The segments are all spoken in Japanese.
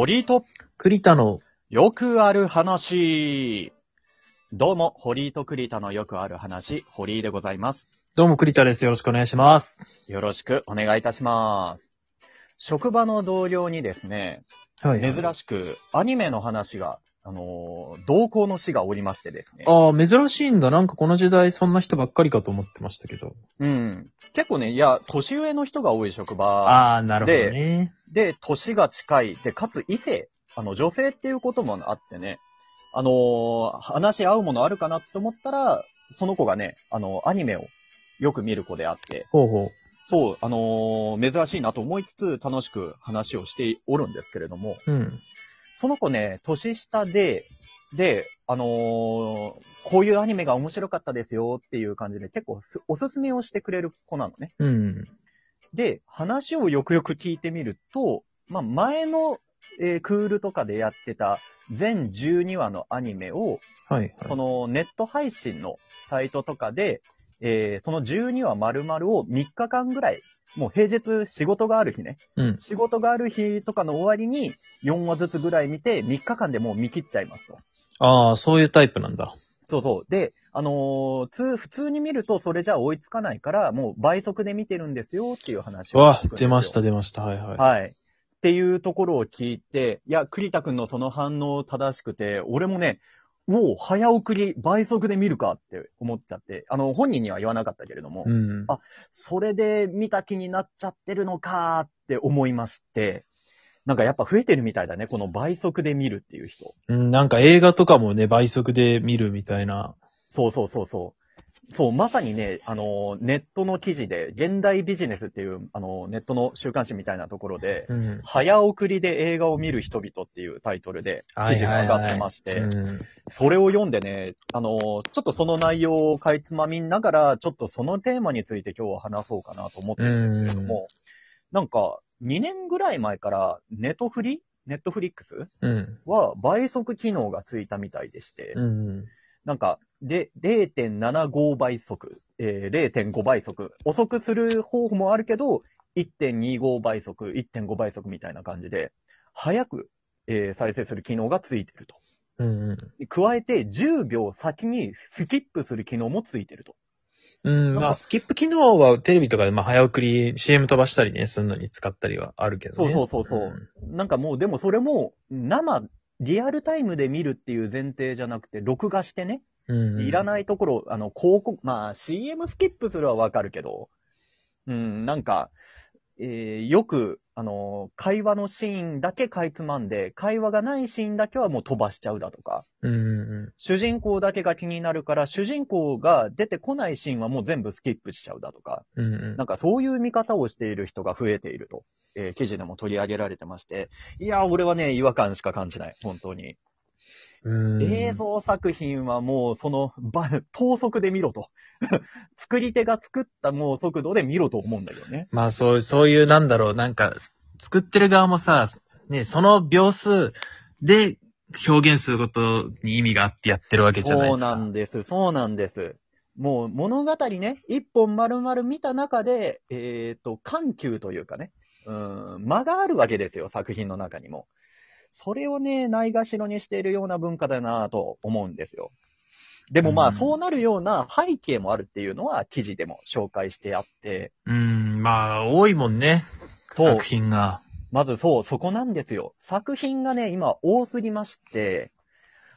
堀井と栗田の、よくある話。どうも、堀井と栗田のよくある話、堀井でございます。どうも栗田です。よろしくお願いします。よろしくお願いいたします。職場の同僚にですね、はい珍しくアニメの話が、あのー同行の死がおりましてですね。ああ、珍しいんだ。なんかこの時代そんな人ばっかりかと思ってましたけど。うん。結構ね、いや、年上の人が多い職場ああ、なるほどね。で、年が近い、で、かつ異性、あの、女性っていうこともあってね、あのー話し合うものあるかなって思ったら、その子がね、あの、アニメをよく見る子であって、ほうほう。そう、あのー珍しいなと思いつつ楽しく話をしておるんですけれども、うん。その子ね、年下で、で、あのーこういうアニメが面白かったですよっていう感じで結構すおすすめをしてくれる子なのね。うん。で、話をよくよく聞いてみると、まあ、前の、えークールとかでやってた全12話のアニメを、はい、はい。そのネット配信のサイトとかで、えーその12話丸々を3日間ぐらい、もう平日仕事がある日ね。うん。仕事がある日とかの終わりに4話ずつぐらい見て3日間でもう見切っちゃいますと。ああ、そういうタイプなんだ。そうそう。で、あのーつ普通に見るとそれじゃ追いつかないから、もう倍速で見てるんですよっていう話をわ。出ました、出ました。はいはい。はい。っていうところを聞いて、いや、栗田くんのその反応正しくて、俺もね、おお、早送り、倍速で見るかって思っちゃって、あの、本人には言わなかったけれども、うん。あそれで見た気になっちゃってるのかって思いまして、なんかやっぱ増えてるみたいだね、この倍速で見るっていう人。うん、なんか映画とかもね、倍速で見るみたいな。そうそうそうそう。そう、まさにね、あの、ネットの記事で、現代ビジネスっていう、あの、ネットの週刊誌みたいなところで、うん。早送りで映画を見る人々っていうタイトルで記事が上がってまして、うん。それを読んでね、あの、ちょっとその内容をかいつまみながら、ちょっとそのテーマについて今日は話そうかなと思ってるんですけれども、なんか、2年ぐらい前から、ネットフリ？ネットフリックス？うん。は倍速機能がついたみたいでして、うん。なんか、で、0.75倍速、えー、0.5倍速、遅くする方法もあるけど、1.25倍速、1.5倍速みたいな感じで、早く、えー再生する機能がついてると。うん。加えて、10秒先にスキップする機能もついてると。うん。まあ、スキップ機能はテレビとかで、まあ、早送り、CM 飛ばしたりね、するのに使ったりはあるけどね。そうそうそうそうなんかもう、でもそれも、生、リアルタイムで見るっていう前提じゃなくて、録画してね、うん。いらい。ないところ、あの、広告、まあ、CM スキップするはわかるけど、うん、なんか、えーよく、あの、会話のシーンだけかいつまんで、会話がないシーンだけはもう飛ばしちゃうだとか、うんうん主人公だけが気になるから、主人公が出てこないシーンはもう全部スキップしちゃうだとか、うん。うん。うんなんかそういう見方をしている人が増えていると、えー記事でも取り上げられてまして、いや、俺はね、違和感しか感じない、本当に。うん。映像作品はもうそのば等速で見ろと。作り手が作ったもう速度で見ろと思うんだけどね。まあそう、そういうなんだろう、なんか、作ってる側もさ、ね、その秒数で表現することに意味があってやってるわけじゃないですか。そうなんです、そうなんです。もう物語ね、一本丸々見た中で、えっ、と、緩急というかね、うん、間があるわけですよ、作品の中にも。それをね、ないがしろにしているような文化だなと思うんですよ。でもまあ、うんそうなるような背景もあるっていうのは記事でも紹介してあって、うん、まあ、多いもんね。作品が。まずそう、そこなんですよ。作品がね、今多すぎまして、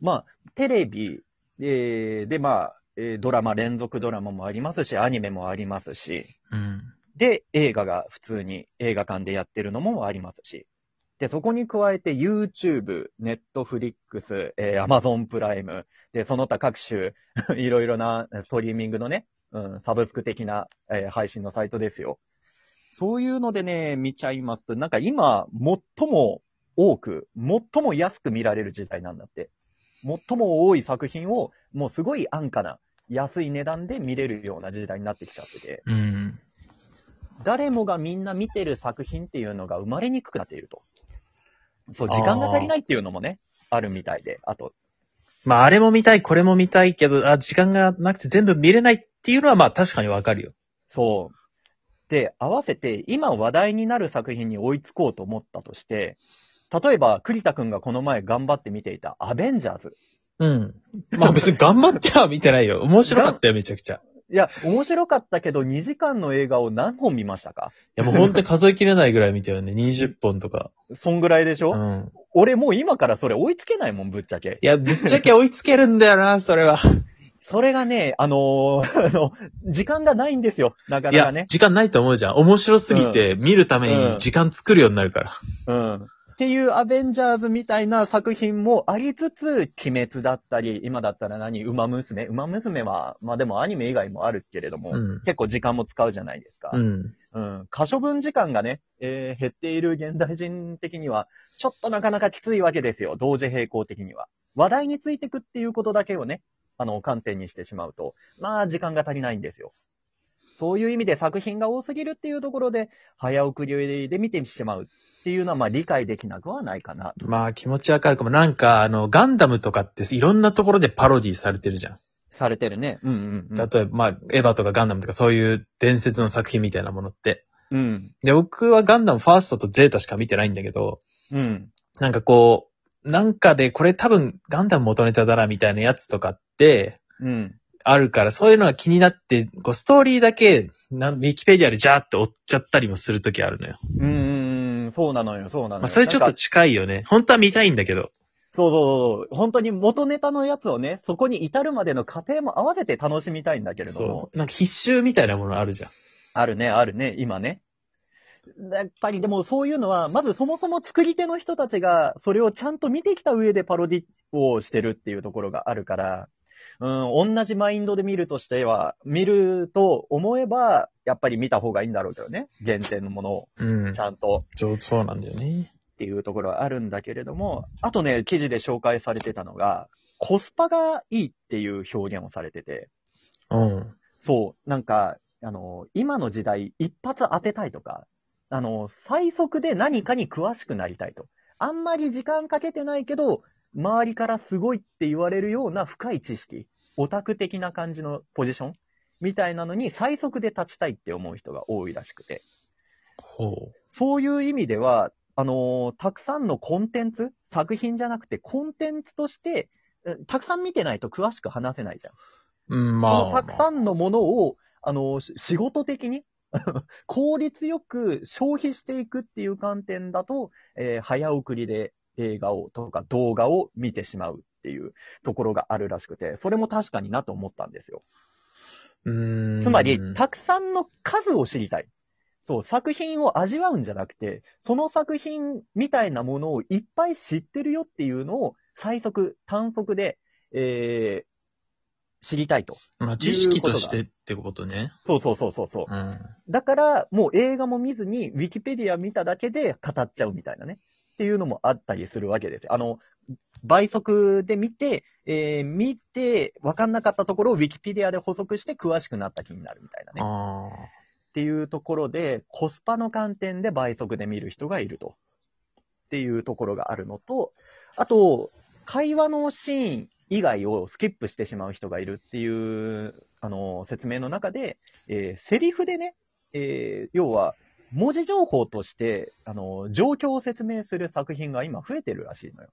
まあ、テレビ、えーで、まあ、えードラマ、連続ドラマもありますし、アニメもありますし、うん。で、映画が普通に映画館でやってるのもありますし、で、そこに加えて YouTube、Netflix、えー Amazon プライム、で、その他各種、いろいろなストリーミングのね、うん、サブスク的な、えー配信のサイトですよ。そういうのでね、見ちゃいますと、なんか今、最も多く、最も安く見られる時代なんだって。最も多い作品を、もうすごい安価な、安い値段で見れるような時代になってきちゃってて。うん。誰もがみんな見てる作品っていうのが生まれにくくなっていると。そう、時間が足りないっていうのもね、あるみたいで。あと、まあ、あれも見たい、これも見たいけど、あ、時間がなくて全部見れないっていうのは、まあ、確かにわかるよ。そう。で、合わせて今話題になる作品に追いつこうと思ったとして、例えば、栗田くんがこの前頑張って見ていたアベンジャーズ。うん。まあ別に頑張っては見てないよ。面白かったよ、めちゃくちゃ。いや、面白かったけど、2時間の映画を何本見ましたか？いやもう本当に数えきれないぐらい見たよね。20本とか。そんぐらいでしょ、うん。俺もう今からそれ追いつけないもん、ぶっちゃけ。いや、ぶっちゃけ追いつけるんだよな、それは。それがね、あのー あの、時間がないんですよ、なかなかね、。時間ないと思うじゃん。面白すぎて、見るために時間作るようになるから。うん。っていうアベンジャーズみたいな作品もありつつ、鬼滅だったり、今だったら何馬娘馬娘は、まあでもアニメ以外もあるけれども、うん結構時間も使うじゃないですか。うん。うん。可処分時間がね、えー減っている現代人的には、ちょっとなかなかきついわけですよ。同時並行的には。話題についてくっていうことだけをね、あの、観点にしてしまうと、まあ、時間が足りないんですよ。そういう意味で作品が多すぎるっていうところで、早送りで見てしまうっていうのは、まあ、理解できなくはないかな。まあ気持ちわかるかも。なんか、あの、ガンダムとかっていろんなところでパロディされてるじゃん。されてるね。うんうん、うん。例えば、まあ、エヴァとかガンダムとかそういう伝説の作品みたいなものって。うん。で、僕はガンダムファーストとゼータしか見てないんだけど、うん。なんかこう、なんかでこれ多分ガンダム元ネタだなみたいなやつとかって、うん。あるから、そういうのが気になって、こう、ストーリーだけ、なんウィキペディアでジャーって追っちゃったりもするときあるのよ。うん。そうなのよ、そうなのよ。まあ、それちょっと近いよね。本当は見たいんだけど。そうそうそう。本当に元ネタのやつをね、そこに至るまでの過程も合わせて楽しみたいんだけれどもそ。う。なんか必修みたいなものあるじゃん。あるね、あるね、今ね。やっぱりでもそういうのは、まずそもそも作り手の人たちが、それをちゃんと見てきた上でパロディをしてるっていうところがあるから、うん、同じマインドで見るとしては、見ると思えば、やっぱり見た方がいいんだろうけどね。原点のものをうんち。ゃんとそう、そうなんだよね。っていうところはあるんだけれども、あとね、記事で紹介されてたのが、コスパがいいっていう表現をされてて、うん。そう、なんか、あの、今の時代、一発当てたいとか、あの、最速で何かに詳しくなりたいと。あんまり時間かけてないけど、周りからすごいって言われるような深い知識、オタク的な感じのポジションみたいなのに最速で立ちたいって思う人が多いらしくて。ほそういう意味では、あのーたくさんのコンテンツ作品じゃなくてコンテンツとして、えたくさん見てないと詳しく話せないじゃん。う。うん、そまあ。のたくさんのものを、あの、し仕事的に、効率よく消費していくっていう観点だと、えー早送りで映画をとか動画を見てしまうっていうところがあるらしくて、それも確かになと思ったんですよ。うーん。つまり、たくさんの数を知りたい。そう、作品を味わうんじゃなくて、その作品みたいなものをいっぱい知ってるよっていうのを最速、単速で、えー知りたいと。まあ、知識としてってことね。そうそうそうそうそう。うん。だから、もう映画も見ずに、ウィキペディア見ただけで語っちゃうみたいなね。っていうのもあったりするわけですよ。あの、倍速で見て、えー見て、わかんなかったところをウィキペディアで補足して詳しくなった気になるみたいなね。あっていうところで、コスパの観点で倍速で見る人がいると。っていうところがあるのと、あと、会話のシーン以外をスキップしてしまう人がいるっていう、あの、説明の中で、えーセリフでね、えー要は、文字情報として、あの、状況を説明する作品が今増えてるらしいのよ。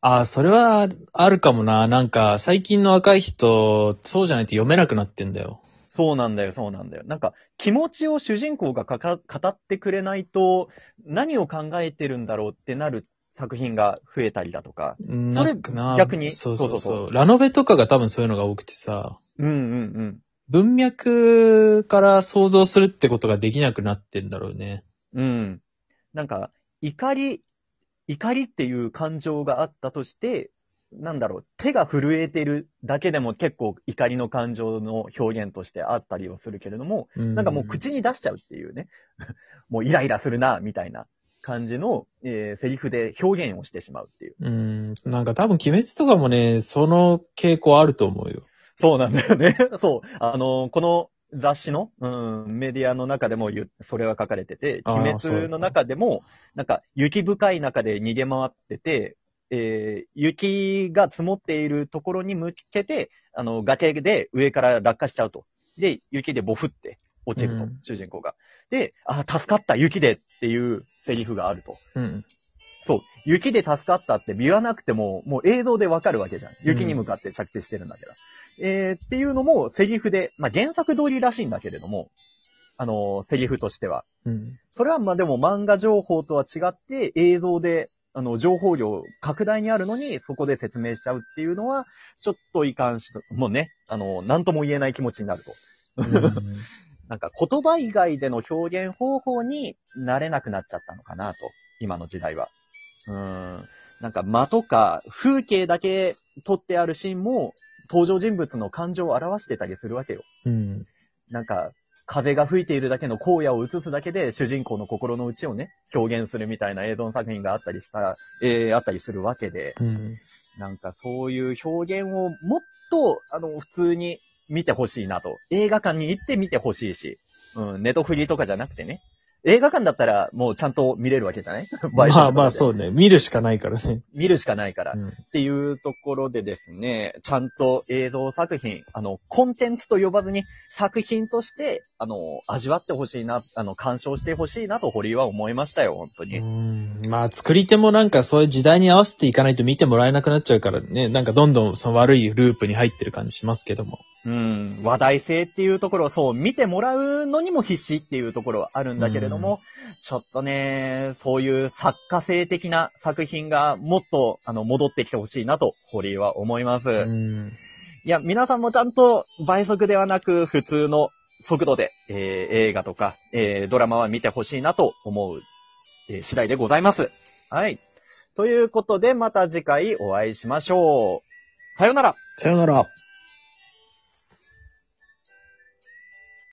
あ。ああ、それはあるかもな。なんか、最近の若い人、そうじゃないと読めなくなってんだよ。そうなんだよ、そうなんだよ。なんか、気持ちを主人公がかか語ってくれないと、何を考えてるんだろうってなる作品が増えたりだとか。なんかな。逆にそうそうそうそうラノベとかが多分そういうのが多くてさ、うんうんうん。文脈から想像するってことができなくなってんだろうね。うん。なんか、怒り、怒りっていう感情があったとして、なんだろう、手が震えてるだけでも結構怒りの感情の表現としてあったりはするけれども、ななんかもう口に出しちゃうっていうね。もうイライラするな、みたいな感じの、えーセリフで表現をしてしまうっていう。うん。なんか多分鬼滅とかもね、その傾向あると思うよ。そうなんだよね。そう。あの、この雑誌の、うん、メディアの中でもそれは書かれてて、鬼滅の中でも、なんか雪深い中で逃げ回ってて、えー雪が積もっているところに向けて、あの、崖で上から落下しちゃうと。で、雪でボフって落ちると、うん主人公が。で、あー、助かった、雪でっていうセリフがあると。うん。そう、雪で助かったって言わなくても、もう映像でわかるわけじゃん。雪に向かって着地してるんだけど。えー、っていうのもセリフで、まあ、原作通りらしいんだけれども、あのーセリフとしては。うん。それはまあでも漫画情報とは違って映像で、あの、情報量拡大にあるのに、そこで説明しちゃうっていうのは、ちょっといかんし、もうね、あの、なんとも言えない気持ちになると。なんか言葉以外での表現方法になれなくなっちゃったのかなと、今の時代は。うーん。なんか間とか風景だけ撮ってあるシーンも登場人物の感情を表してたりするわけよ。うん。なんか、風が吹いているだけの荒野を映すだけで主人公の心の内をね、表現するみたいな映像作品があったりした、えー、あったりするわけで、うん。なんかそういう表現をもっと、あの、普通に見てほしいなと。映画館に行って見てほしいし、うん、ネトフリとかじゃなくてね。映画館だったらもうちゃんと見れるわけじゃない？まあまあそうね。見るしかないからね。見るしかないから。うんっていうところでですね、ちゃんと映像作品、あの、コンテンツと呼ばずに作品として、あの、味わってほしいな、あの、鑑賞してほしいなと堀井は思いましたよ、本当に。うんまあ、作り手もなんかそういう時代に合わせていかないと見てもらえなくなっちゃうからね、なんかどんどんその悪いループに入ってる感じしますけども。うん、話題性っていうところをそう、見てもらうのにも必死っていうところはあるんだけれども、ちょっとね、そういう作家性的な作品がもっと、あの、戻ってきてほしいなと、堀井は思います。うんいや、皆さんもちゃんと倍速ではなく普通の速度で、えー映画とか、えードラマは見てほしいなと思う、えー次第でございます。はい。ということで、また次回お会いしましょう。さようなら。さよなら。